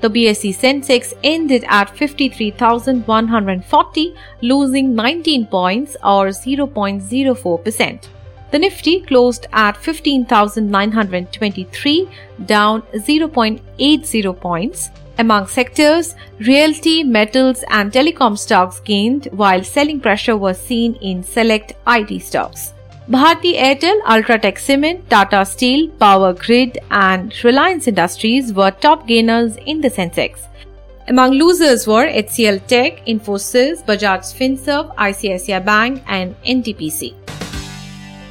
The BSE Sensex ended at 53,140, losing 19 points or 0.04%. The Nifty closed at 15,923, down 0.80 points. Among sectors, realty, metals, and telecom stocks gained, while selling pressure was seen in select IT stocks. Bharti Airtel, Ultratech Cement, Tata Steel, Power Grid, and Reliance Industries were top gainers in the Sensex. Among losers were HCL Tech, Infosys, Bajaj Finserv, ICICI Bank, and NTPC.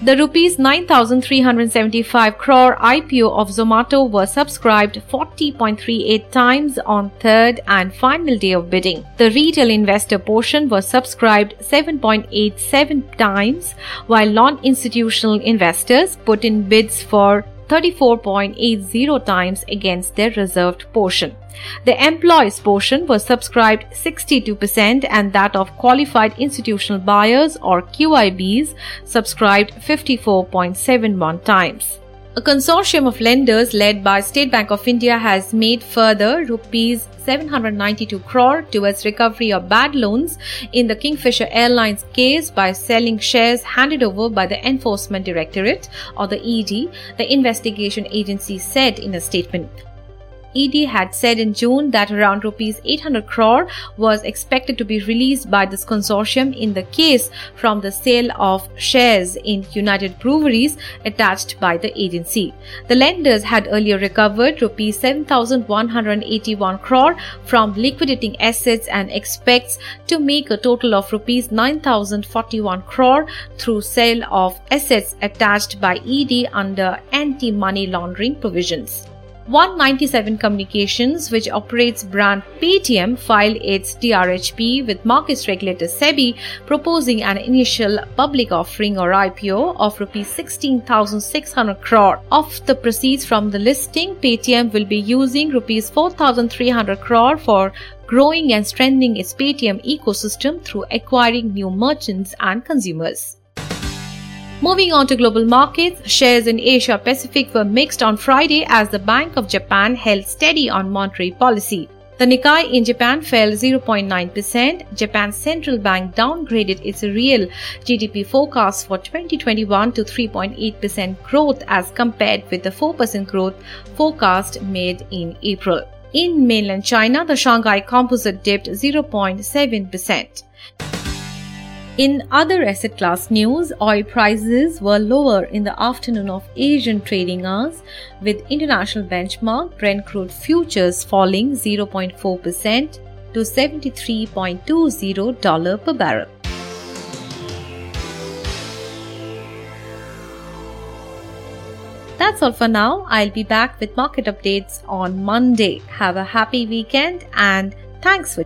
The rupees 9375 crore IPO of Zomato was subscribed 40.38 times on third and final day of bidding. The retail investor portion was subscribed 7.87 times while non-institutional investors put in bids for 34.80 times against their reserved portion. The employees portion was subscribed 62% and that of qualified institutional buyers or QIBs subscribed 54.71 times. A consortium of lenders led by State Bank of India has made further rupees 792 crore towards recovery of bad loans in the Kingfisher Airlines case by selling shares handed over by the Enforcement Directorate or the ED, the investigation agency said in a statement. ED had said in June that around rupees 800 crore was expected to be released by this consortium in the case from the sale of shares in United Breweries attached by the agency. The lenders had earlier recovered rupees 7181 crore from liquidating assets and expects to make a total of rupees 9041 crore through sale of assets attached by ED under anti-money laundering provisions. One 97 Communications, which operates brand Paytm, filed its DRHP with markets regulator SEBI, proposing an initial public offering or IPO of rupees 16,600 crore. Of the proceeds from the listing, Paytm will be using rupees 4,300 crore for growing and strengthening its Paytm ecosystem through acquiring new merchants and consumers. Moving on to global markets, shares in Asia Pacific were mixed on Friday as the Bank of Japan held steady on monetary policy. The Nikkei in Japan fell 0.9%. Japan's central bank downgraded its real GDP forecast for 2021 to 3.8% growth as compared with the 4% growth forecast made in April. In mainland China, the Shanghai Composite dipped 0.7%. In other asset class news, oil prices were lower in the afternoon of Asian trading hours, with international benchmark Brent crude futures falling 0.4% to $73.20 per barrel. That's all for now. I'll be back with market updates on Monday. Have a happy weekend and thanks for